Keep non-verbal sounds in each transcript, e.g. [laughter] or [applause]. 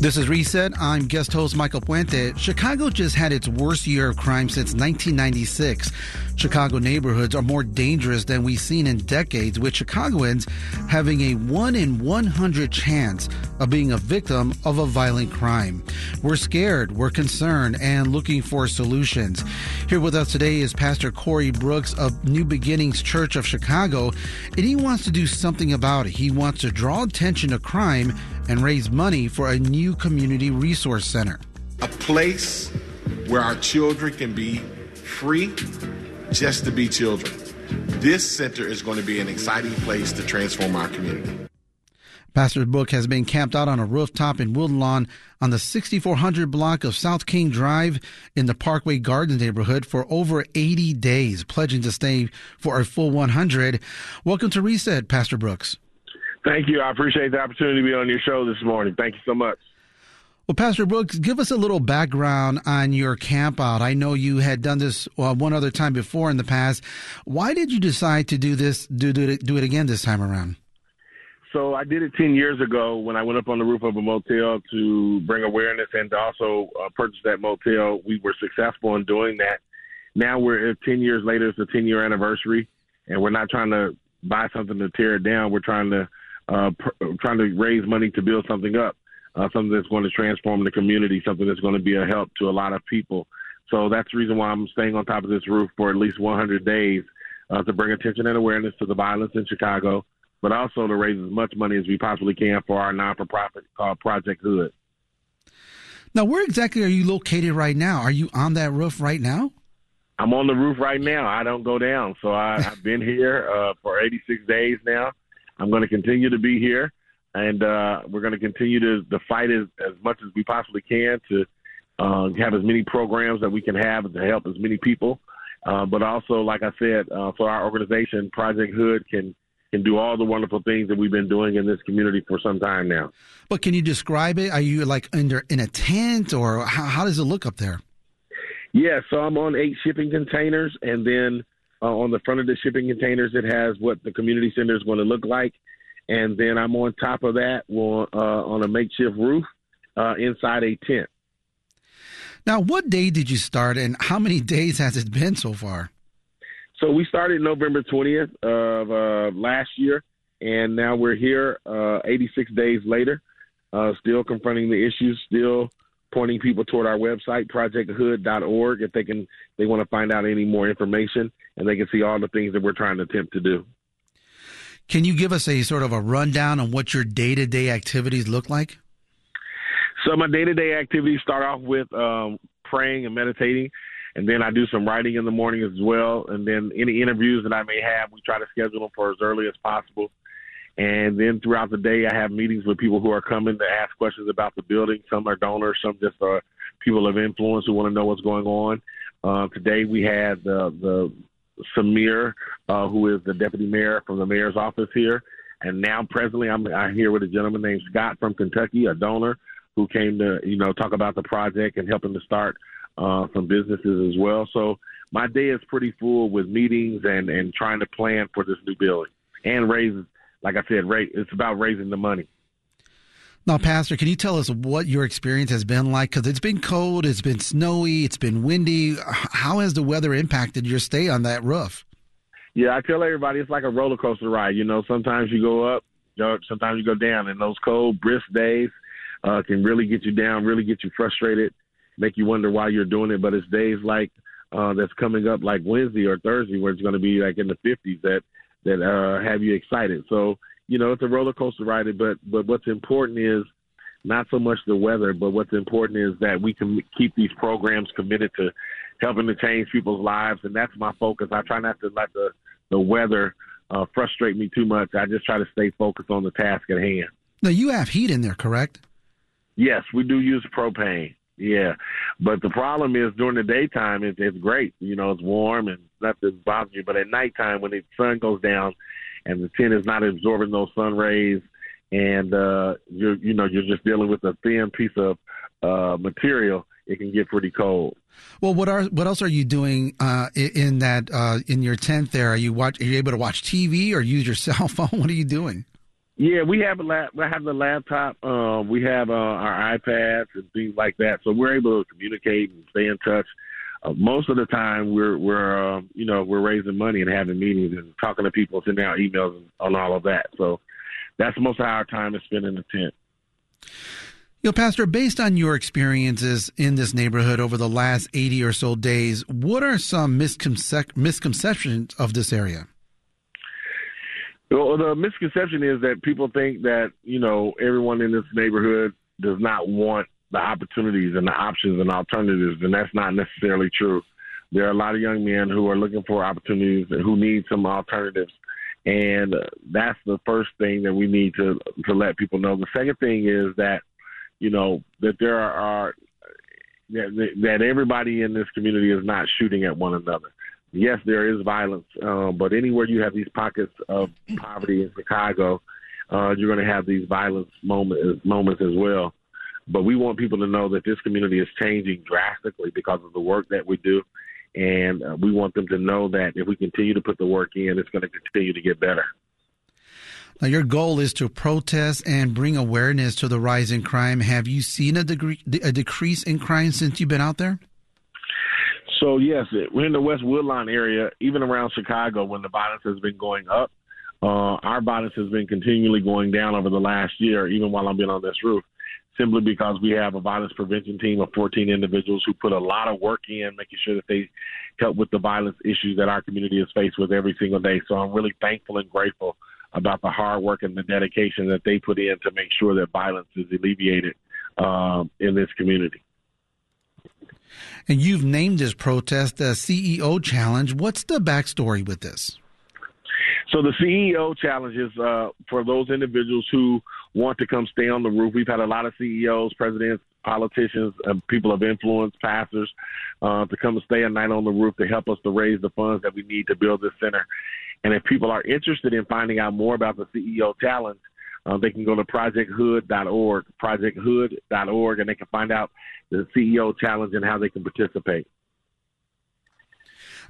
This is Reset. I'm guest host Michael Puente. Chicago just had its worst year of crime since 1996. Chicago neighborhoods are more dangerous than we've seen in decades, with Chicagoans having a 1 in 100 chance of being a victim of a violent crime. We're scared, we're concerned, and looking for solutions. Here with us today is Pastor Corey Brooks of New Beginnings Church of Chicago, and he wants to do something about it. He wants to draw attention to crime and raise money for a new community resource center. A place where our children can be free just to be children. This center is going to be an exciting place to transform our community. Pastor Brooks has been camped out on a rooftop in Woodlawn on the 6400 block of South King Drive in the Parkway Gardens neighborhood for over 80 days, pledging to stay for a full 100. Welcome to Reset, Pastor Brooks. Thank you. I appreciate the opportunity to be on your show this morning. Thank you so much. Well, Pastor Brooks, give us a little background on your camp out. I know you had done this uh, one other time before in the past. Why did you decide to do this, do, do, it, do it again this time around? So I did it 10 years ago when I went up on the roof of a motel to bring awareness and to also uh, purchase that motel. We were successful in doing that. Now we're uh, 10 years later, it's a 10 year anniversary, and we're not trying to buy something to tear it down. We're trying to uh, pr- trying to raise money to build something up uh, something that's going to transform the community, something that's going to be a help to a lot of people. So that's the reason why I'm staying on top of this roof for at least 100 days uh, to bring attention and awareness to the violence in Chicago, but also to raise as much money as we possibly can for our non-for-profit called Project Hood. Now, where exactly are you located right now? Are you on that roof right now? I'm on the roof right now. I don't go down. So I, have been here uh, for 86 days now. I'm going to continue to be here and uh, we're going to continue to, to fight as, as much as we possibly can to uh, have as many programs that we can have to help as many people. Uh, but also, like I said, uh, for our organization, Project Hood can can do all the wonderful things that we've been doing in this community for some time now. But can you describe it? Are you like under in a tent, or how, how does it look up there? Yeah, so I'm on eight shipping containers, and then uh, on the front of the shipping containers, it has what the community center is going to look like and then I'm on top of that on, uh, on a makeshift roof uh, inside a tent. Now, what day did you start, and how many [laughs] days has it been so far? So we started November 20th of uh, last year, and now we're here uh, 86 days later, uh, still confronting the issues, still pointing people toward our website, projecthood.org, if they can they want to find out any more information, and they can see all the things that we're trying to attempt to do. Can you give us a sort of a rundown on what your day to day activities look like? So my day to day activities start off with um, praying and meditating, and then I do some writing in the morning as well. And then any interviews that I may have, we try to schedule them for as early as possible. And then throughout the day, I have meetings with people who are coming to ask questions about the building. Some are donors, some just are people of influence who want to know what's going on. Uh, today we had the the Samir, uh, who is the deputy mayor from the mayor's office here. And now presently I'm, I'm here with a gentleman named Scott from Kentucky, a donor who came to, you know, talk about the project and helping to start uh, some businesses as well. So my day is pretty full with meetings and, and trying to plan for this new building and raise, like I said, it's about raising the money. Now, Pastor, can you tell us what your experience has been like? Because it's been cold, it's been snowy, it's been windy. How has the weather impacted your stay on that roof? Yeah, I tell everybody it's like a roller coaster ride. You know, sometimes you go up, sometimes you go down, and those cold, brisk days uh, can really get you down, really get you frustrated, make you wonder why you're doing it. But it's days like uh, that's coming up, like Wednesday or Thursday, where it's going to be like in the 50s that that uh, have you excited. So you know, it's a roller coaster ride. But but what's important is not so much the weather, but what's important is that we can keep these programs committed to helping to change people's lives, and that's my focus. I try not to let the the weather uh, frustrate me too much. I just try to stay focused on the task at hand. Now you have heat in there, correct? Yes, we do use propane. Yeah, but the problem is during the daytime it's, it's great. You know, it's warm and nothing bothers you. But at nighttime, when the sun goes down, and the tent is not absorbing those sun rays, and uh, you're you know you're just dealing with a thin piece of uh, material, it can get pretty cold. Well, what are what else are you doing uh, in that uh, in your tent? There, are you watch? Are you able to watch TV or use your [laughs] cell phone? What are you doing? Yeah, we have a lap. We have the laptop. Uh, we have uh, our iPads and things like that, so we're able to communicate and stay in touch. Uh, most of the time, we're we're uh, you know we're raising money and having meetings and talking to people, sending out emails on all of that. So that's most of our time is spent in the tent. You know, Pastor, based on your experiences in this neighborhood over the last 80 or so days, what are some misconce- misconceptions of this area? Well, the misconception is that people think that you know everyone in this neighborhood does not want the opportunities and the options and alternatives, and that's not necessarily true. There are a lot of young men who are looking for opportunities and who need some alternatives, and that's the first thing that we need to to let people know. The second thing is that you know that there are, that, that everybody in this community is not shooting at one another yes, there is violence, uh, but anywhere you have these pockets of poverty in Chicago, uh, you're going to have these violence moment, moments as well. But we want people to know that this community is changing drastically because of the work that we do. And uh, we want them to know that if we continue to put the work in, it's going to continue to get better. Now, your goal is to protest and bring awareness to the rise in crime. Have you seen a, degree, a decrease in crime since you've been out there? So yes, we're in the West Woodlawn area, even around Chicago, when the violence has been going up. Uh, our violence has been continually going down over the last year, even while I've been on this roof, simply because we have a violence prevention team of 14 individuals who put a lot of work in, making sure that they help with the violence issues that our community is faced with every single day. So I'm really thankful and grateful about the hard work and the dedication that they put in to make sure that violence is alleviated um, in this community. And you've named this protest the CEO Challenge. What's the backstory with this? So the CEO challenge is uh, for those individuals who want to come stay on the roof. We've had a lot of CEOs, presidents, politicians, uh, people of influence, pastors, uh, to come and stay a night on the roof to help us to raise the funds that we need to build this center. And if people are interested in finding out more about the CEO challenge, uh, they can go to projecthood.org, projecthood.org, and they can find out the CEO challenge and how they can participate.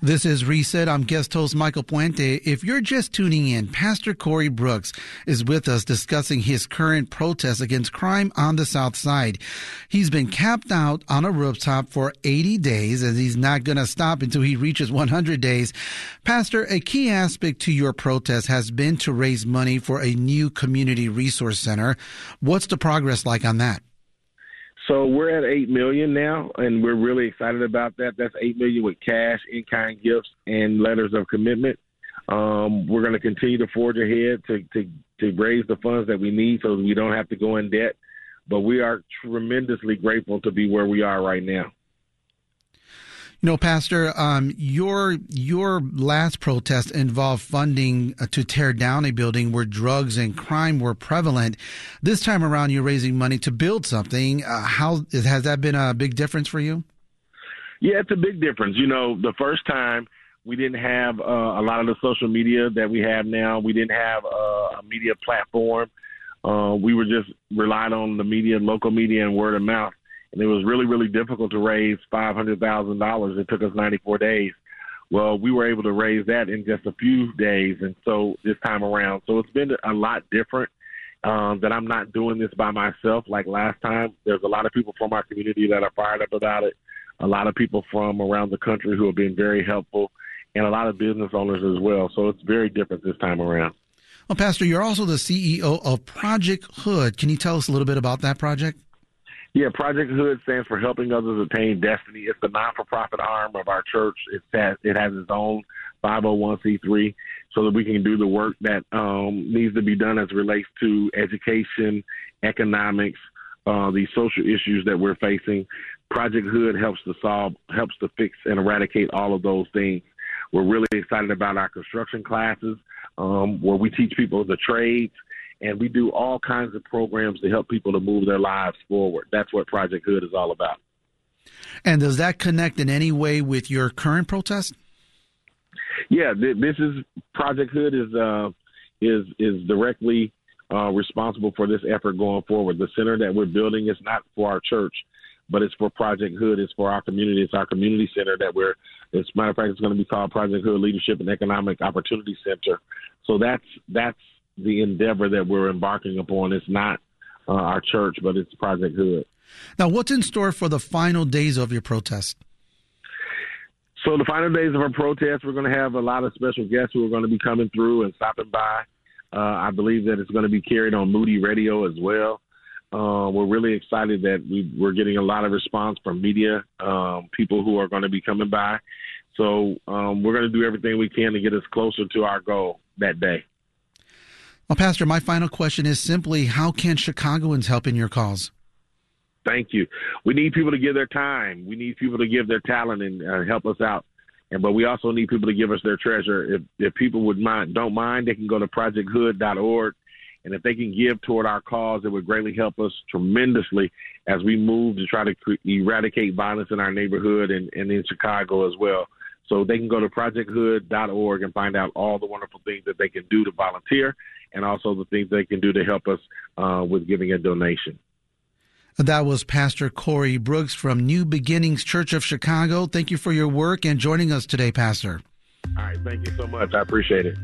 This is Reset. I'm guest host Michael Puente. If you're just tuning in, Pastor Corey Brooks is with us discussing his current protest against crime on the South Side. He's been capped out on a rooftop for 80 days and he's not going to stop until he reaches 100 days. Pastor, a key aspect to your protest has been to raise money for a new community resource center. What's the progress like on that? So we're at eight million now, and we're really excited about that. That's eight million with cash, in-kind gifts, and letters of commitment. Um, we're going to continue to forge ahead to, to to raise the funds that we need, so we don't have to go in debt. But we are tremendously grateful to be where we are right now. You know, Pastor, um, your your last protest involved funding uh, to tear down a building where drugs and crime were prevalent. This time around, you're raising money to build something. Uh, how has that been a big difference for you? Yeah, it's a big difference. You know, the first time we didn't have uh, a lot of the social media that we have now. We didn't have uh, a media platform. Uh, we were just relied on the media, local media, and word of mouth and it was really, really difficult to raise five hundred thousand dollars. It took us ninety four days. Well, we were able to raise that in just a few days, and so this time around, so it's been a lot different. Um, that I'm not doing this by myself like last time. There's a lot of people from our community that are fired up about it. A lot of people from around the country who have been very helpful, and a lot of business owners as well. So it's very different this time around. Well, Pastor, you're also the CEO of Project Hood. Can you tell us a little bit about that project? Yeah, Project Hood stands for Helping Others Attain Destiny. It's the non-for-profit arm of our church. It has, it has its own 501c3 so that we can do the work that um, needs to be done as relates to education, economics, uh, these social issues that we're facing. Project Hood helps to solve, helps to fix and eradicate all of those things. We're really excited about our construction classes um, where we teach people the trades and we do all kinds of programs to help people to move their lives forward. That's what Project Hood is all about. And does that connect in any way with your current protest? Yeah, this is Project Hood is uh, is is directly uh, responsible for this effort going forward. The center that we're building is not for our church, but it's for Project Hood. It's for our community. It's our community center that we're. As a matter of fact, it's going to be called Project Hood Leadership and Economic Opportunity Center. So that's that's the endeavor that we're embarking upon. It's not uh, our church, but it's Project Hood. Now, what's in store for the final days of your protest? So, the final days of our protest, we're going to have a lot of special guests who are going to be coming through and stopping by. Uh, I believe that it's going to be carried on Moody Radio as well. Uh, we're really excited that we, are getting a lot of response from media, um, people who are going to be coming by. So um, we're going to do everything we can to get us closer to our goal that day. Well, Pastor, my final question is simply how can Chicagoans help in your cause? Thank you. We need people to give their time. We need people to give their talent and uh, help us out. And but we also need people to give us their treasure. If if people would mind don't mind, they can go to projecthood.org and if they can give toward our cause, it would greatly help us tremendously as we move to try to eradicate violence in our neighborhood and, and in Chicago as well. So they can go to projecthood.org and find out all the wonderful things that they can do to volunteer and also the things they can do to help us uh, with giving a donation. That was Pastor Corey Brooks from New Beginnings Church of Chicago. Thank you for your work and joining us today, Pastor. All right. Thank you so much. I appreciate it.